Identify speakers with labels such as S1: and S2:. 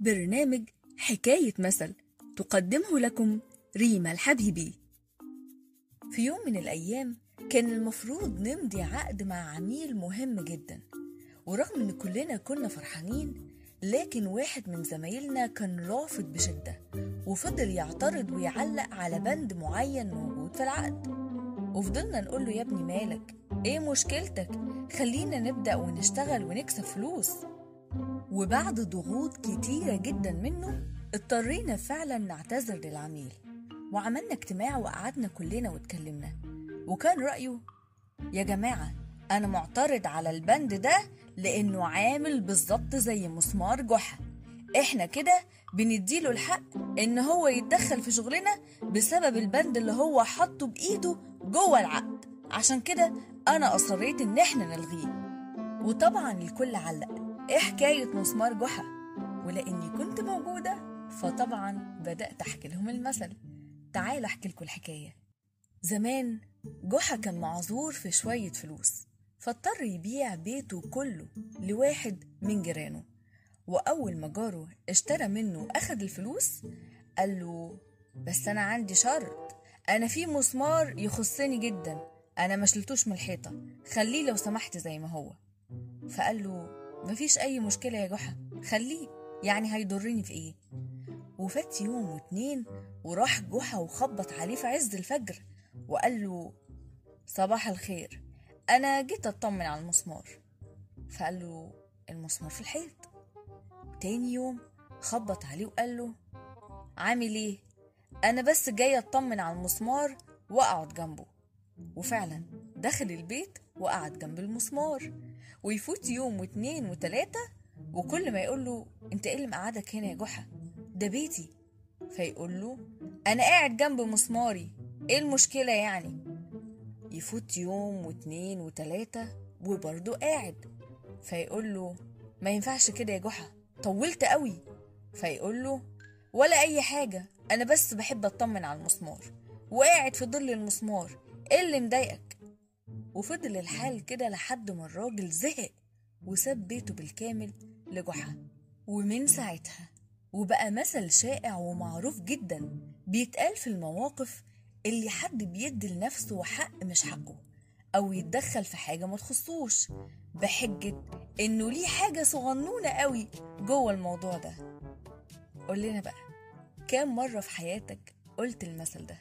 S1: برنامج حكاية مثل تقدمه لكم ريما الحبيبي. في يوم من الأيام كان المفروض نمضي عقد مع عميل مهم جدا. ورغم إن كلنا كنا فرحانين لكن واحد من زمايلنا كان رافض بشدة وفضل يعترض ويعلق على بند معين موجود في العقد. وفضلنا نقول له يا ابني مالك إيه مشكلتك؟ خلينا نبدأ ونشتغل ونكسب فلوس. وبعد ضغوط كتيرة جدا منه اضطرينا فعلا نعتذر للعميل. وعملنا اجتماع وقعدنا كلنا واتكلمنا. وكان رأيه يا جماعة أنا معترض على البند ده لأنه عامل بالظبط زي مسمار جحا. إحنا كده بنديله الحق إن هو يتدخل في شغلنا بسبب البند اللي هو حطه بإيده جوه العقد. عشان كده أنا أصريت إن إحنا نلغيه. وطبعا الكل علق. إيه حكاية مسمار جحا؟ ولأني كنت موجودة فطبعا بدأت أحكي لهم المثل. تعال أحكي لكم الحكاية. زمان جحا كان معذور في شوية فلوس فاضطر يبيع بيته كله لواحد من جيرانه. وأول ما جاره اشترى منه أخد الفلوس قال له بس أنا عندي شرط. أنا في مسمار يخصني جدا. أنا ما شلتوش من الحيطة. خليه لو سمحت زي ما هو. فقال له مفيش أي مشكلة يا جحا. خليه. يعني هيضرني في إيه؟ وفات يوم واتنين وراح جحا وخبط عليه في عز الفجر وقال له صباح الخير. أنا جيت أطمن على المسمار. فقال له المسمار في الحيط. تاني يوم خبط عليه وقال له عامل إيه؟ أنا بس جاي أطمن على المسمار وأقعد جنبه. وفعلا دخل البيت وقعد جنب المسمار ويفوت يوم واتنين وتلاتة وكل ما يقول له أنت إيه اللي مقعدك هنا يا جحا؟ ده بيتي. فيقول له أنا قاعد جنب مسماري إيه المشكلة يعني؟ يفوت يوم واتنين وتلاتة وبرضه قاعد. فيقول له ما ينفعش كده يا جحا طولت قوي. فيقول له ولا أي حاجة أنا بس بحب أطمن على المسمار وقاعد في ظل المسمار إيه اللي مضايقك؟ وفضل الحال كده لحد ما الراجل زهق وساب بيته بالكامل لجحا. ومن ساعتها وبقى مثل شائع ومعروف جدا بيتقال في المواقف اللي حد بيدي لنفسه حق مش حقه أو يتدخل في حاجة ما تخصوش بحجة إنه ليه حاجة صغنونة قوي جوه الموضوع ده. قول لنا بقى كام مرة في حياتك قلت المثل ده؟